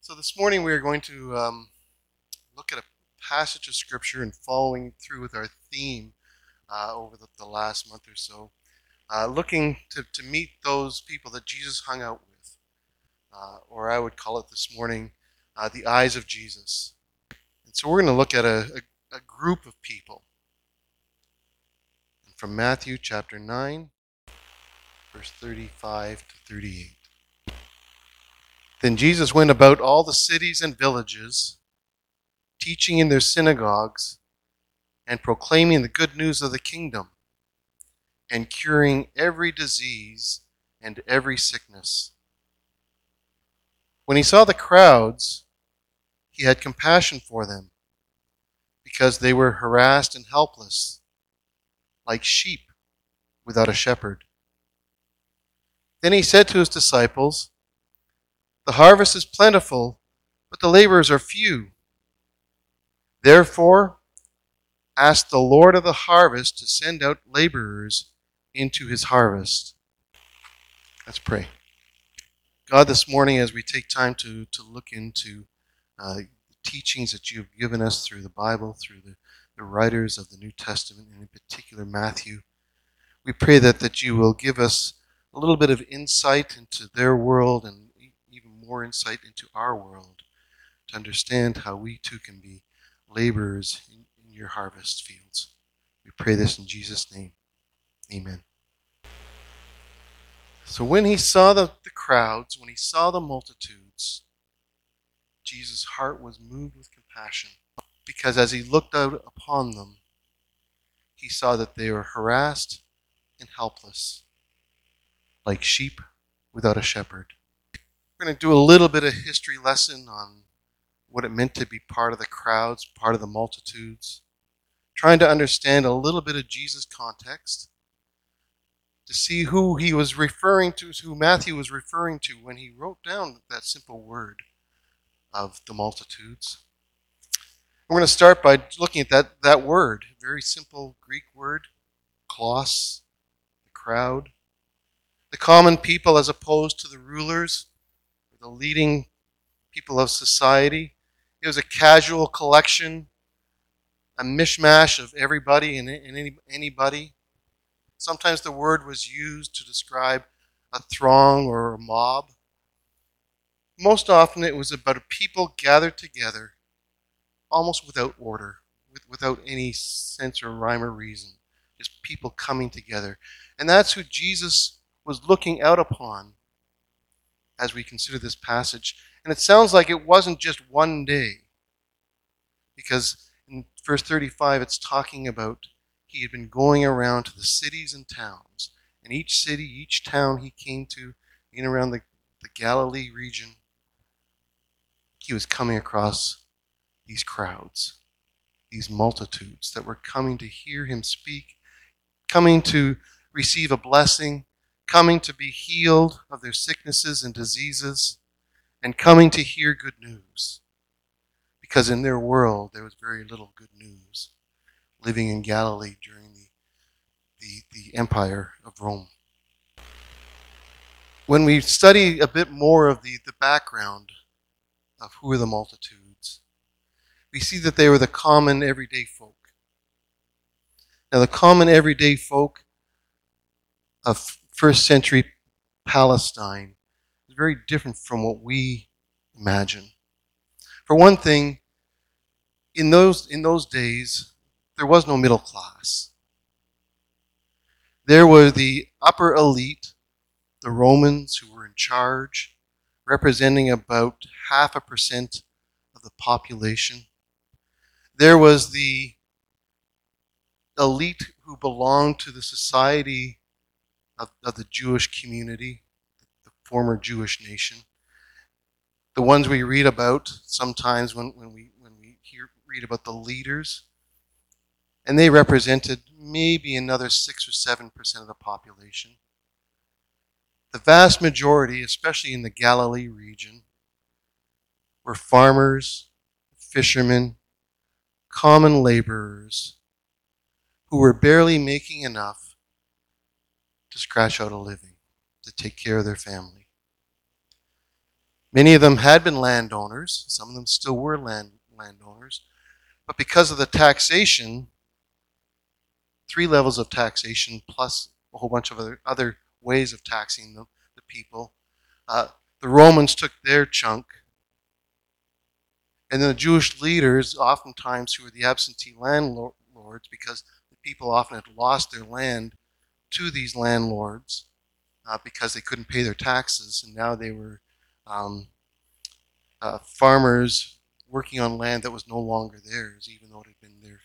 So this morning we are going to um, look at a passage of Scripture and following through with our theme uh, over the, the, last month or so, uh, looking to, to meet those people that Jesus hung out with, uh, or I would call it this morning, uh, the eyes of Jesus. And so we're going to look at a, a, a group of people. From Matthew chapter 9, verse 35 to 38. Then Jesus went about all the cities and villages, teaching in their synagogues and proclaiming the good news of the kingdom and curing every disease and every sickness. When he saw the crowds, he had compassion for them because they were harassed and helpless, like sheep without a shepherd. Then he said to his disciples, the harvest is plentiful, but the laborers are few. Therefore, ask the Lord of the harvest to send out laborers into his harvest. Let's pray. God, this morning, as we take time to, to look into uh, the teachings that you've given us through the Bible, through the, the writers of the New Testament, and in particular Matthew, we pray that, that you will give us a little bit of insight into their world and more insight into our world to understand how we too can be laborers in, in your harvest fields. We pray this in Jesus' name. Amen. So when he saw the, the crowds, when he saw the multitudes, Jesus' heart was moved with compassion because as he looked out upon them, he saw that they were harassed and helpless, like sheep without a shepherd. We're going to do a little bit of history lesson on what it meant to be part of the crowds, part of the multitudes, trying to understand a little bit of Jesus' context, to see who he was referring to, who Matthew was referring to when he wrote down that simple word of the multitudes. We're going to start by looking at that, that word, very simple Greek word, klos, the crowd. The common people as opposed to the rulers the leading people of society. It was a casual collection, a mishmash of everybody and, any, anybody. Sometimes the word was used to describe a throng or a mob. Most often it was about a people gathered together almost without order, with, without any sense or rhyme or reason. Just people coming together. And that's who Jesus was looking out upon as we consider this passage. And it sounds like it wasn't just one day, because in verse 35 it's talking about he had been going around to the cities and towns. And each city, each town he came to, in around the, the Galilee region, he was coming across these crowds, these multitudes that were coming to hear him speak, coming to receive a blessing, coming to be healed of their sicknesses and diseases, and coming to hear good news. Because in their world there was very little good news living in Galilee during the, the, the empire of Rome. When we study a bit more of the, the background of who are the multitudes, we see that they were the common everyday folk. Now, the common everyday folk of first century Palestine is very different from what we imagine. For one thing, in those, in those days, there was no middle class. There were the upper elite, the Romans who were in charge, representing about half a percent of the population. There was the elite who belonged to the society of, of the Jewish community, the former Jewish nation. The ones we read about sometimes when, when we when we hear read about the leaders, and they represented maybe another six or seven percent of the population. The vast majority, especially in the Galilee region, were farmers, fishermen, common laborers who were barely making enough to scratch out a living, to take care of their family. Many of them had been landowners, some of them still were land, landowners, but because of the taxation, three levels of taxation plus a whole bunch of other, other ways of taxing the, the people, uh, the Romans took their chunk. And then the Jewish leaders, oftentimes who were the absentee landlords, because the people often had lost their land to these landlords uh, because they couldn't pay their taxes, and now they were um, uh, farmers working on land that was no longer theirs, even though it had been their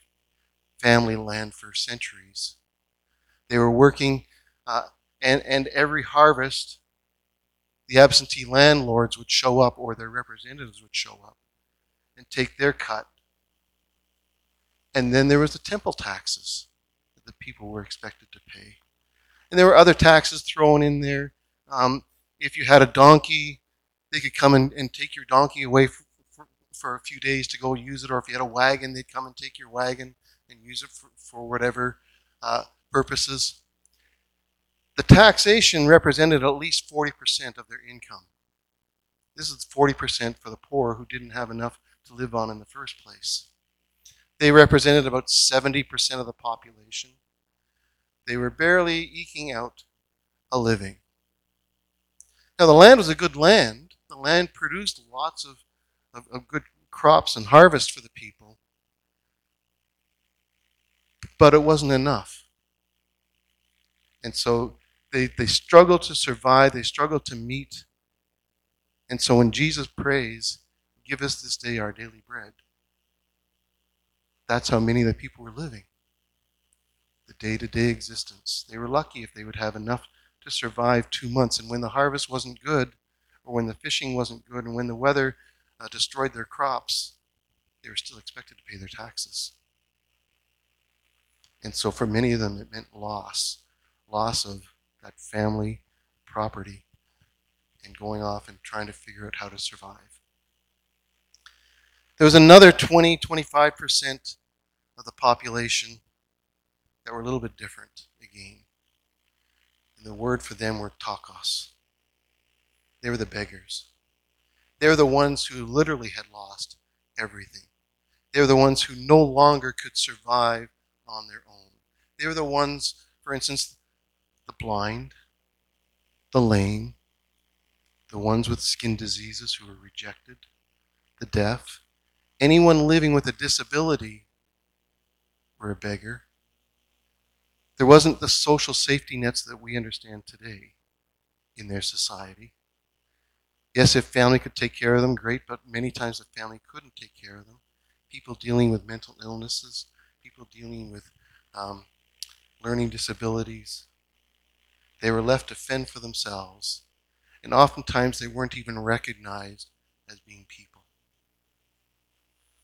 family land for centuries. They were working, uh, and, and every harvest, the absentee landlords would show up, or their representatives would show up and take their cut. And then there was the temple taxes that the people were expected to pay. And there were other taxes thrown in there. Um, if you had a donkey, they could come and, and take your donkey away for, for, for, a few days to go use it. Or if you had a wagon, they'd come and take your wagon and use it for, for whatever uh, purposes. The taxation represented at least 40% of their income. This is 40% for the poor who didn't have enough to live on in the first place. They represented about 70% of the population. They were barely eking out a living. Now, the land was a good land. The land produced lots of, of, of good crops and harvest for the people. But it wasn't enough. And so they, they struggled to survive, they struggled to meet. And so when Jesus prays, Give us this day our daily bread, that's how many of the people were living the day to day existence. They were lucky if they would have enough to survive two months. And when the harvest wasn't good, or when the fishing wasn't good, and when the weather uh, destroyed their crops, they were still expected to pay their taxes. And so for many of them, it meant loss loss of that family property and going off and trying to figure out how to survive. There was another 20, 25% of the population that were a little bit different again. And the word for them were ptochos. They were the beggars. They were the ones who literally had lost everything. They were the ones who no longer could survive on their own. They were the ones, for instance, the blind, the lame, the ones with skin diseases who were rejected, the deaf, anyone living with a disability were a beggar. There wasn't the social safety nets that we understand today in their society. Yes, if family could take care of them, great, but many times the family couldn't take care of them. People dealing with mental illnesses, people dealing with um, learning disabilities, they were left to fend for themselves, and oftentimes they weren't even recognized as being people.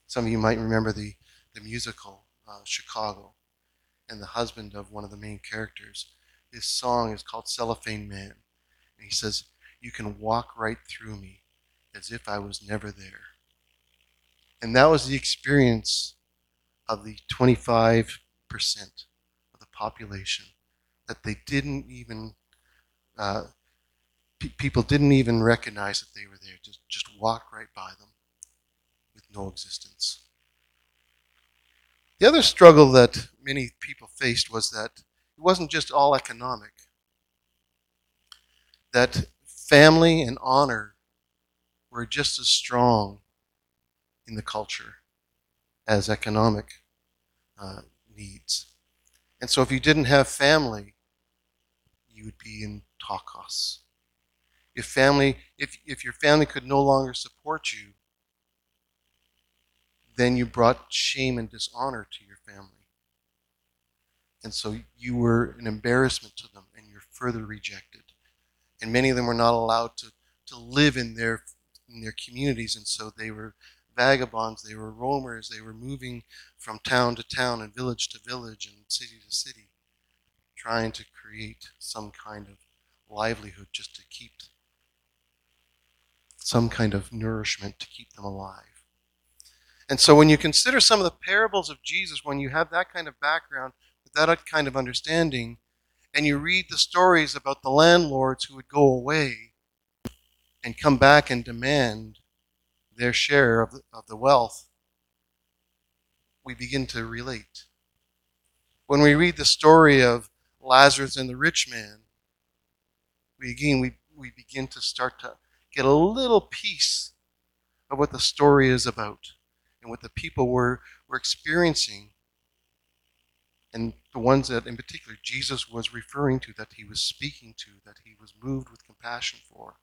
Some of you might remember the, the musical uh, Chicago and the husband of one of the main characters. His song is called Cellophane Man. And he says, You can walk right through me as if I was never there. And that was the experience of the 25% of the population that they didn't even, uh, people didn't even recognize that they were there, just, just walk right by them with no existence. The other struggle that many people faced was that it wasn't just all economic, that family and honor were just as strong in the culture as economic uh, needs. And so if you didn't have family, you would be in ptochos. If family, if, if your family could no longer support you, then you brought shame and dishonor to your family. And so you were an embarrassment to them and you're further rejected. And many of them were not allowed to, to live in their in their communities, and so they were vagabonds, they were roamers, they were moving from town to town and village to village and city to city, trying to create some kind of livelihood just to keep some kind of nourishment to keep them alive. And so when you consider some of the parables of Jesus, when you have that kind of background, that kind of understanding, and you read the stories about the landlords who would go away and come back and demand their share of the, of the wealth, we begin to relate. When we read the story of Lazarus and the rich man, we again we, we begin to start to get a little piece of what the story is about and what the people were, were experiencing and the ones that in particular Jesus was referring to, that he was speaking to, that he was moved with compassion for.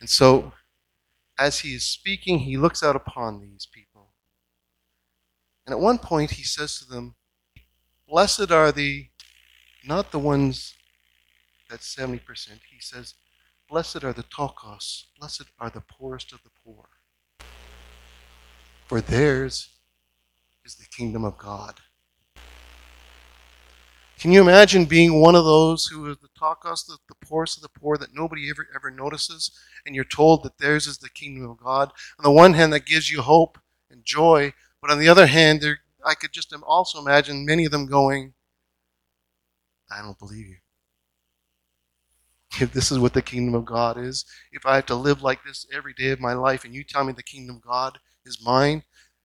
And so, as he is speaking, he looks out upon these people. And at one point, he says to them, Blessed are the, not the ones that's 70%. He says, Blessed are the ptochos, blessed are the poorest of the poor. For theirs is the kingdom of God. Can you imagine being one of those who is the ptochos, the, the poorest of the poor that nobody ever ever notices, and you're told that theirs is the kingdom of God? On the one hand, that gives you hope and joy, but on the other hand, there, I could just also imagine many of them going, I don't believe you. If this is what the kingdom of God is, if I have to live like this every day of my life, and you tell me the kingdom of God is mine,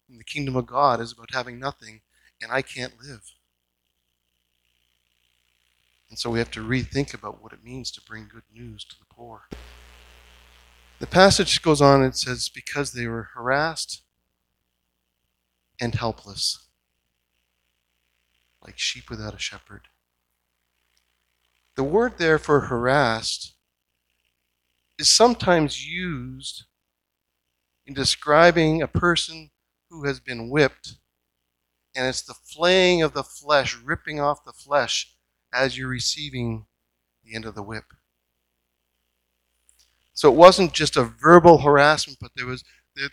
and the kingdom of God is about having nothing, and I can't live. And so we have to rethink about what it means to bring good news to the poor. The passage goes on and says, because they were harassed and helpless, like sheep without a shepherd. The word there for harassed is sometimes used in describing a person who has been whipped, and it's the flaying of the flesh, ripping off the flesh as you're receiving the end of the whip. So it wasn't just a verbal harassment, but there was there,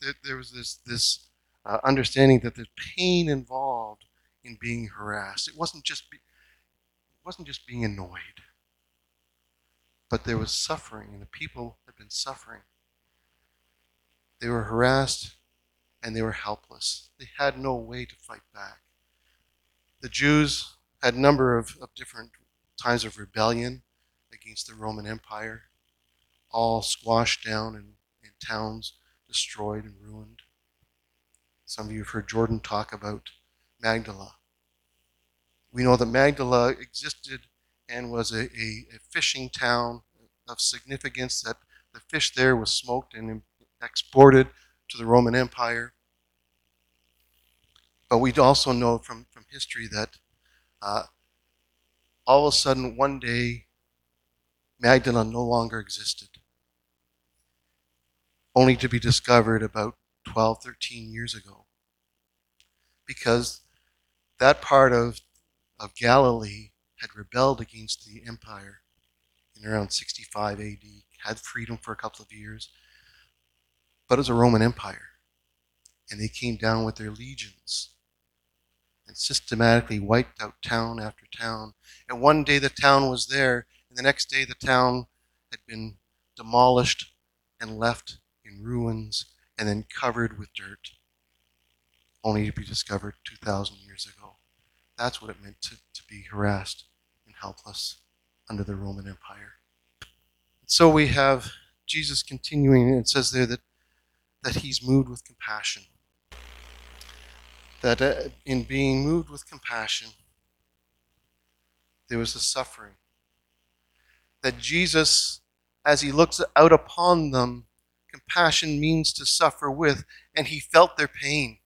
there, there was this this uh, understanding that there's pain involved in being harassed. It wasn't just be, it wasn't just being annoyed, but there was suffering, and the people had been suffering. They were harassed and they were helpless. They had no way to fight back. The Jews had a number of, of different times of rebellion against the Roman Empire, all squashed down and, and towns destroyed and ruined. Some of you have heard Jordan talk about Magdala. We know that Magdala existed and was a, a, a, fishing town of significance, that the fish there was smoked and exported to the Roman Empire. But we also know from, from history that uh, all of a sudden, one day, Magdala no longer existed, only to be discovered about 12, 13 years ago. Because that part of, of Galilee had rebelled against the empire in around 65 AD, had freedom for a couple of years, but it was a Roman Empire. And they came down with their legions and systematically wiped out town after town. And one day the town was there, and the next day the town had been demolished and left in ruins and then covered with dirt, only to be discovered 2,000 years ago. That's what it meant to, to be harassed and helpless under the Roman Empire. So we have Jesus continuing, and it says there that, that he's moved with compassion that uh, in being moved with compassion, there was a suffering. That Jesus, as he looks out upon them, compassion means to suffer with, and he felt their pain.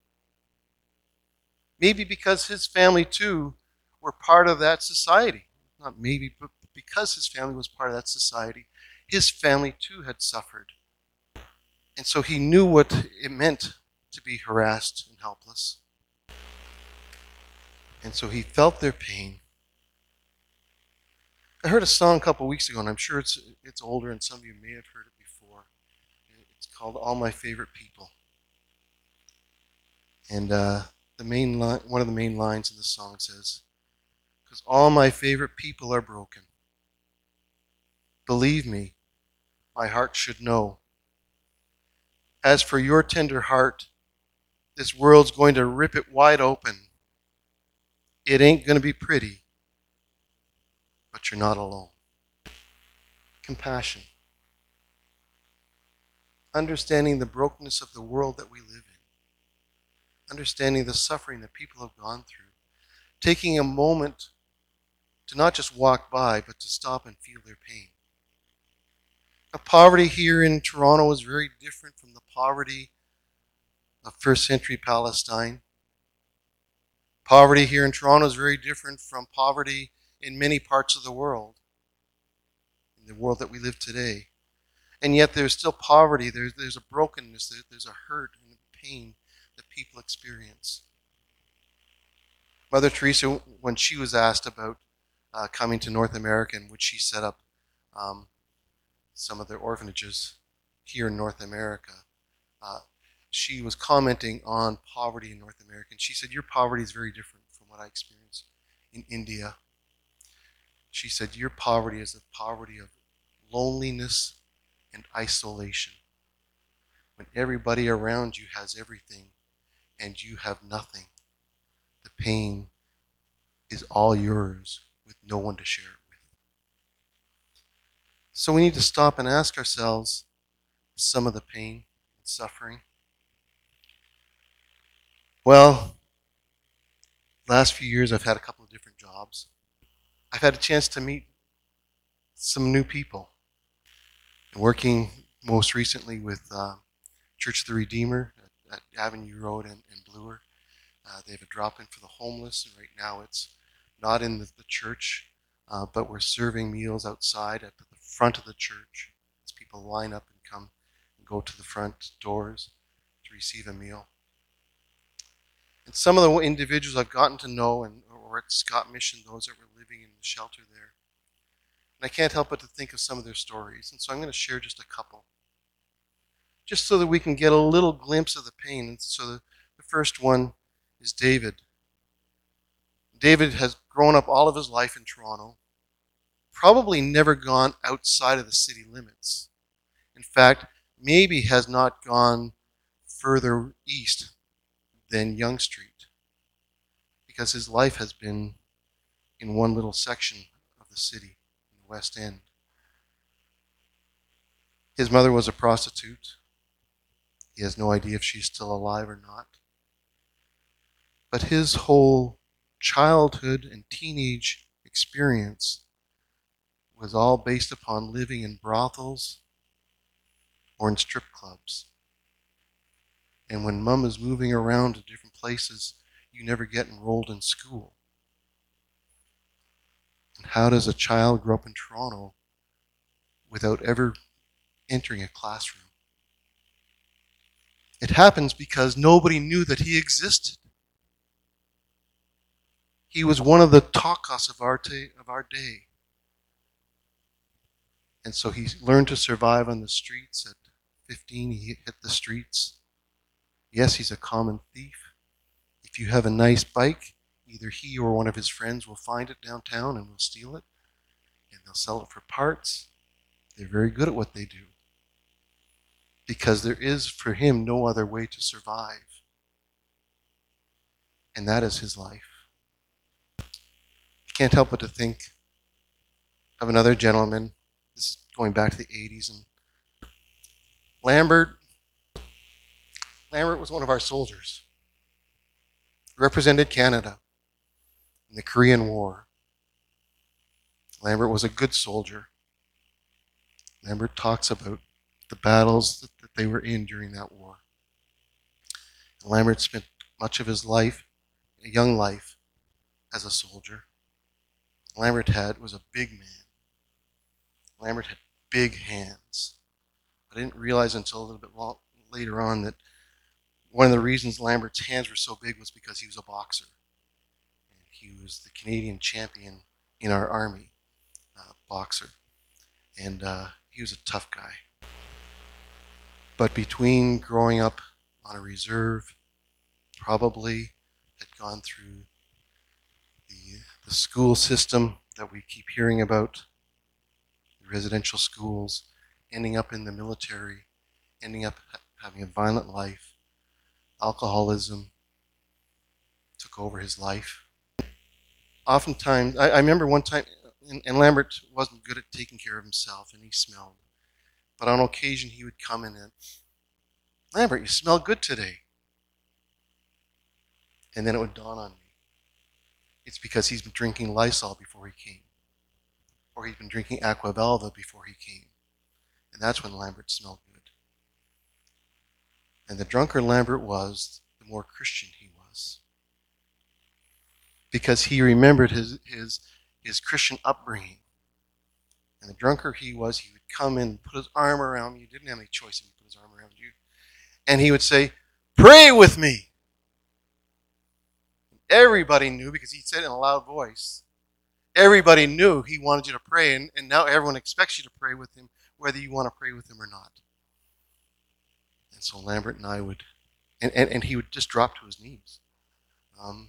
Maybe because his family too were part of that society. Not maybe, but because his family was part of that society, his family too had suffered. And so he knew what it meant to be harassed and helpless. And so he felt their pain. I heard a song a couple weeks ago, and I'm sure it's it's older, and some of you may have heard it before. It's called "All My Favorite People," and uh, the main line, one of the main lines in the song says, "Because all my favorite people are broken. Believe me, my heart should know. As for your tender heart, this world's going to rip it wide open." It ain't going to be pretty, but you're not alone. Compassion. understanding the brokenness of the world that we live in, understanding the suffering that people have gone through, taking a moment to not just walk by, but to stop and feel their pain. The poverty here in Toronto is very different from the poverty of first century Palestine. Poverty here in Toronto is very different from poverty in many parts of the world, in the world that we live today. And yet there's still poverty, there's, there's a brokenness, there's a hurt and a pain that people experience. Mother Teresa, when she was asked about uh, coming to North America and would she set up um, some of the orphanages here in North America, uh, she was commenting on poverty in North America. And she said, Your poverty is very different from what I experienced in India. She said, Your poverty is the poverty of loneliness and isolation. When everybody around you has everything and you have nothing, the pain is all yours with no one to share it with. So we need to stop and ask ourselves some of the pain suffering. Well, last few years I've had a couple of different jobs. I've had a chance to meet some new people. Working most recently with uh, Church of the Redeemer at, at Avenue Road and, and Bloor. Uh, they have a drop in for the homeless, and right now it's not in the, the church, uh, but we're serving meals outside at the front of the church as people line up and go to the front doors to receive a meal. And some of the individuals I've gotten to know, and or at Scott Mission, those that were living in the shelter there, and I can't help but to think of some of their stories. And so I'm going to share just a couple. Just so that we can get a little glimpse of the pain. And so the, the first one is David. David has grown up all of his life in Toronto, probably never gone outside of the city limits. In fact, maybe has not gone further east than Yonge Street because his life has been in one little section of the city. In the West End. His mother was a prostitute. He has no idea if she's still alive or not. But his whole childhood and teenage experience was all based upon living in brothels or in strip clubs. And when mom is moving around to different places, you never get enrolled in school. And how does a child grow up in Toronto without ever entering a classroom? It happens because nobody knew that he existed. He was one of the ptochos of our, of our day. And so he learned to survive on the streets. At 15, he hit the streets. Yes, he's a common thief. If you have a nice bike, Either he or one of his friends will find it downtown and will steal it, and they'll sell it for parts. They're very good at what they do. Because there is for him no other way to survive. And that is his life. I can't help but to think of another gentleman. This is going back to the 80s. And Lambert, Lambert was one of our soldiers. Represented Canada in the Korean War. Lambert was a good soldier. Lambert talks about the battles that, they were in during that war. Lambert spent much of his life, a young life, as a soldier. Lambert had was a big man. Lambert had big hands. I didn't realize until a little bit later on that one of the reasons Lambert's hands were so big was because he was a boxer. He was the Canadian champion in our army, uh, boxer, and uh, he was a tough guy. But between growing up on a reserve, probably had gone through the, the school system that we keep hearing about, the residential schools, ending up in the military, ending up having a violent life, alcoholism took over his life oftentimes, I, I remember one time, and, and, Lambert wasn't good at taking care of himself, and he smelled. But on occasion, he would come in and Lambert, you smell good today. And then it would dawn on me. It's because he's been drinking Lysol before he came. Or he's been drinking Aqua Velva before he came. And that's when Lambert smelled good. And the drunker Lambert was, the more Christian he was. Because he remembered his, his, his Christian upbringing. And the drunker he was, he would come in, put his arm around you. He didn't have any choice he put his arm around you. And he would say, Pray with me. Everybody knew because he said in a loud voice. Everybody knew he wanted you to pray, and, and now everyone expects you to pray with him, whether you want to pray with him or not. And so Lambert and I would, and, and, and he would just drop to his knees. Um,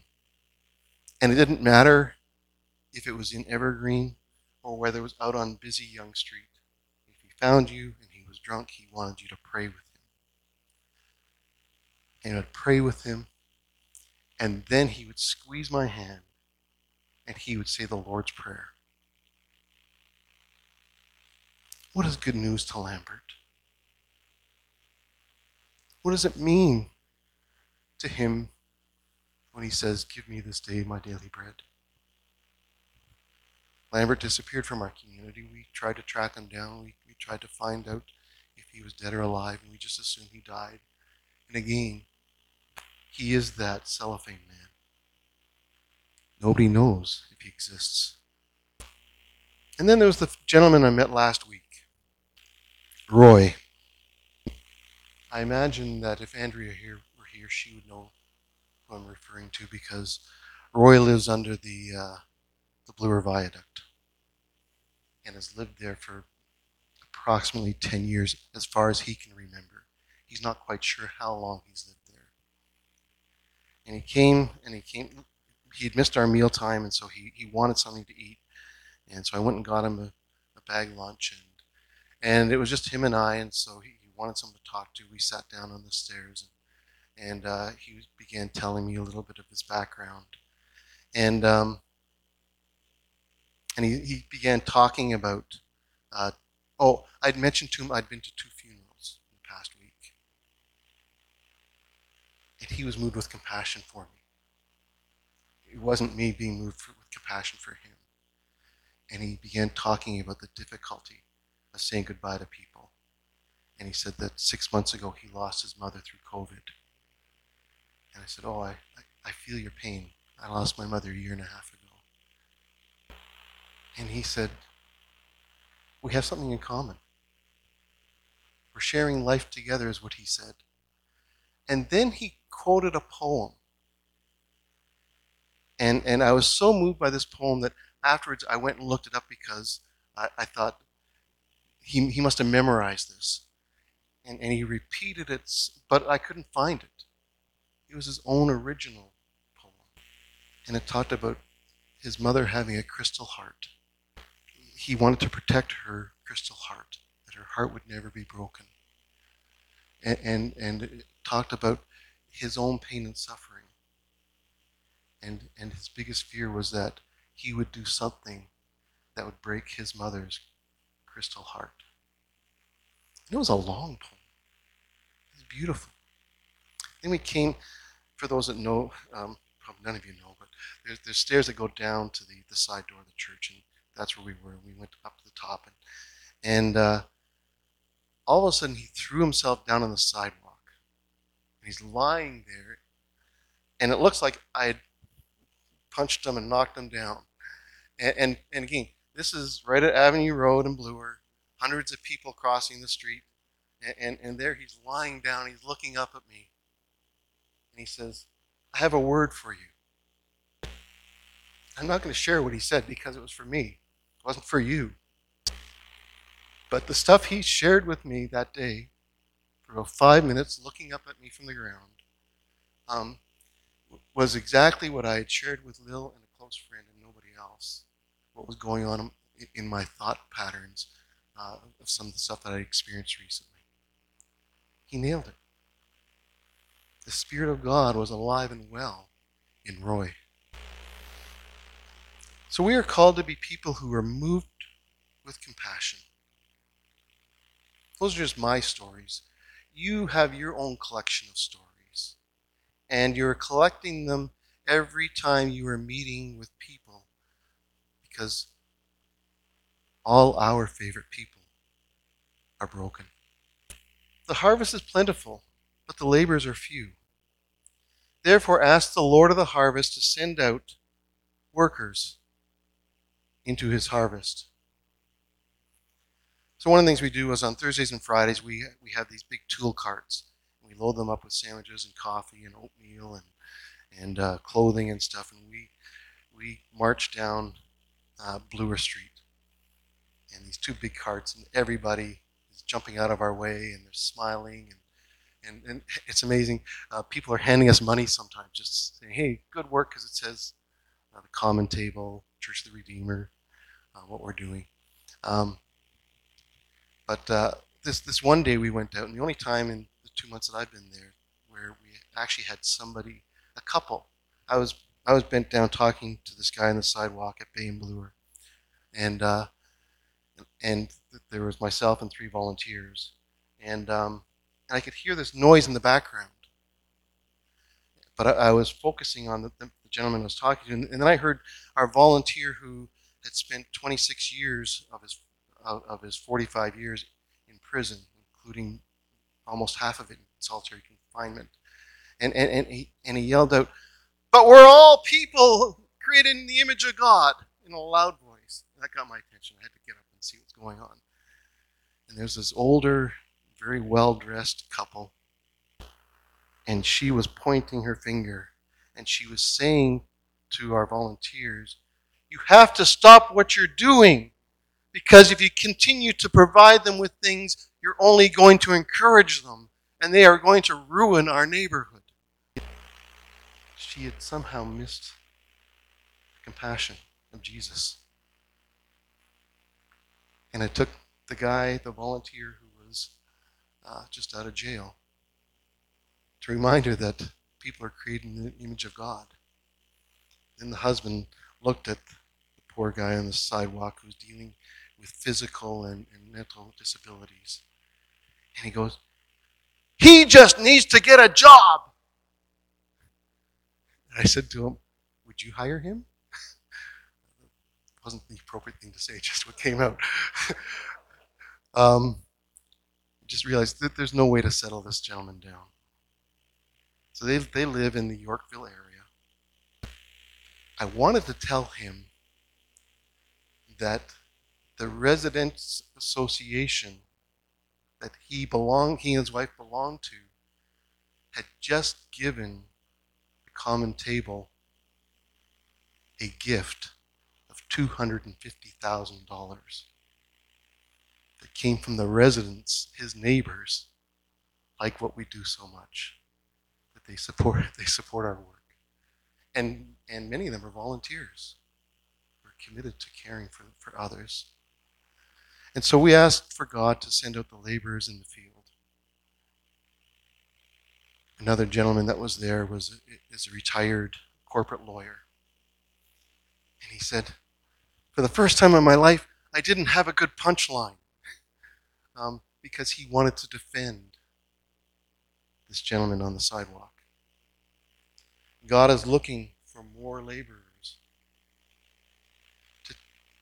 and it didn't matter if it was in Evergreen or whether it was out on busy Yonge Street. If he found you and he was drunk, he wanted you to pray with him. And I'd pray with him and then he would squeeze my hand and he would say the Lord's Prayer. What is good news to Lambert? What does it mean to him when he says, Give me this day my daily bread? Lambert disappeared from our community. We tried to track him down. We, we tried to find out if he was dead or alive, and we just assumed he died. And again, he is that cellophane man. Nobody knows if he exists. And then there was the gentleman I met last week, Roy. I imagine that if Andrea here were here, she would know who I'm referring to because Roy lives under the uh, the Bloor Viaduct and has lived there for approximately 10 years, as far as he can remember. He's not quite sure how long he's lived there. and he came and he came. He had missed our meal time, and so he, he wanted something to eat. And so I went and got him a, a bag lunch, and and it was just him and I. And so he, he wanted someone to talk to. We sat down on the stairs, and, and uh, he began telling me a little bit of his background, and um, and he, he began talking about. Uh, oh, I'd mentioned to him I'd been to two funerals in the past week, and he was moved with compassion for me. It wasn't me being moved with compassion for him. And he began talking about the difficulty of saying goodbye to people. And he said that six months ago he lost his mother through COVID. And I said, Oh, I, I feel your pain. I lost my mother a year and a half ago. And he said, We have something in common. We're sharing life together, is what he said. And then he quoted a poem. And, and I was so moved by this poem that afterwards I went and looked it up because I, I thought he, he must have memorized this. And, and he repeated it, but I couldn't find it. It was his own original poem. And it talked about his mother having a crystal heart. He wanted to protect her crystal heart, that her heart would never be broken. And, and, and it talked about his own pain and suffering. And, and his biggest fear was that he would do something that would break his mother's crystal heart. And it was a long poem. It was beautiful. Then we came, for those that know, um, none of you know, but there's, there's stairs that go down to the, the side door of the church, and that's where we were. We went up to the top, and, and uh, all of a sudden he threw himself down on the sidewalk and he's lying there, and it looks like I had punched him and knocked him down. And, and, and again, this is right at Avenue Road in Bloor, hundreds of people crossing the street, and, and, and there he's lying down, he's looking up at me, and he says, I have a word for you. I'm not going to share what he said because it was for me. It wasn't for you. But the stuff he shared with me that day for about five minutes looking up at me from the ground um, was exactly what I had shared with Lil and a close friend and nobody else. What was going on in my thought patterns uh, of some of the stuff that I experienced recently. He nailed it. The Spirit of God was alive and well in Roy. So we are called to be people who are moved with compassion. Those are just my stories. you have your own collection of stories. And you're collecting them every time you are meeting with people because all our favorite people are broken. The harvest is plentiful, but the laborers are few. Therefore, ask the Lord of the harvest to send out workers into his harvest. So one of the things we do is on Thursdays and Fridays we we have these big tool carts. We load them up with sandwiches and coffee and oatmeal and and uh, clothing and stuff, and we we march down uh, Street, and these two big carts, and everybody is jumping out of our way, and they're smiling, and and, and it's amazing. Uh, people are handing us money sometimes, just saying, "Hey, good work," because it says uh, the Common Table, Church of the Redeemer, uh, what we're doing. Um, but uh, this this one day we went out, and the only time in the two months that I've been there where we actually had somebody, a couple. I was I was bent down talking to this guy on the sidewalk at Bay and Bloor, and uh, and there was myself and three volunteers, and um, and I could hear this noise in the background. But I, I was focusing on the, the, gentleman I was talking to, and, and then I heard our volunteer who had spent 26 years of his of, of his 45 years in prison, including almost half of it in solitary confinement. And, and, and, he, and he yelled out, But we're all people created in the image of God, in a loud voice. That got my attention. I had to get up and see what's going on. And there's this older, very well dressed couple, and she was pointing her finger, and she was saying to our volunteers, You have to stop what you're doing. Because if you continue to provide them with things, you're only going to encourage them, and they are going to ruin our neighborhood. She had somehow missed the compassion of Jesus. And it took the guy, the volunteer who was uh, just out of jail, to remind her that people are created in the image of God. Then the husband looked at the poor guy on the sidewalk who's dealing with physical and, and mental disabilities. And he goes, He just needs to get a job. And I said to him, Would you hire him? wasn't the appropriate thing to say, just what came out. um, just realized that there's no way to settle this gentleman down. So they, they live in the Yorkville area. I wanted to tell him that the residents association that he belonged, he and his wife belonged to, had just given common table a gift of $250,000 that came from the residents, his neighbors, like what we do so much, that they support, they support our work. And, and many of them are volunteers who are committed to caring for, for others. And so we asked for God to send out the laborers in the field. Another gentleman that was there was is a retired corporate lawyer. And he said, For the first time in my life, I didn't have a good punchline um, because he wanted to defend this gentleman on the sidewalk. God is looking for more laborers to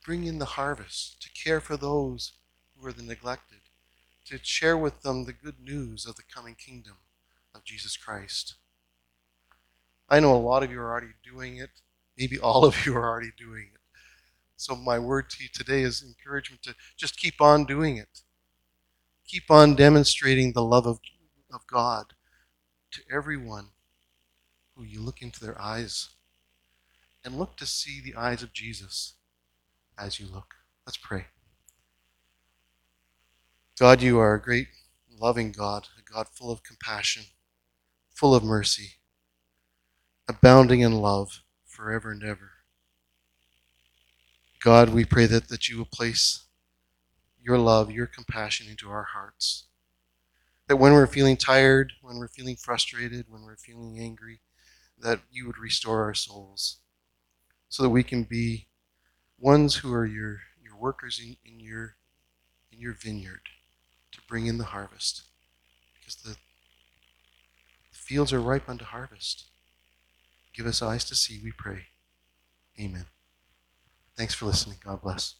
bring in the harvest, to care for those who are the neglected, to share with them the good news of the coming kingdom Jesus Christ. I know a lot of you are already doing it. Maybe all of you are already doing it. So, my word to you today is encouragement to just keep on doing it. Keep on demonstrating the love of, of God to everyone who you look into their eyes and look to see the eyes of Jesus as you look. Let's pray. God, you are a great, loving God, a God full of compassion, full of mercy, abounding in love forever and ever. God, we pray that, that you will place your love, your compassion into our hearts. That when we're feeling tired, when we're feeling frustrated, when we're feeling angry, that you would restore our souls so that we can be ones who are your, your workers in, in, your, in your vineyard to bring in the harvest. Fields are ripe unto harvest. Give us eyes to see, we pray. Amen. Thanks for listening. God bless.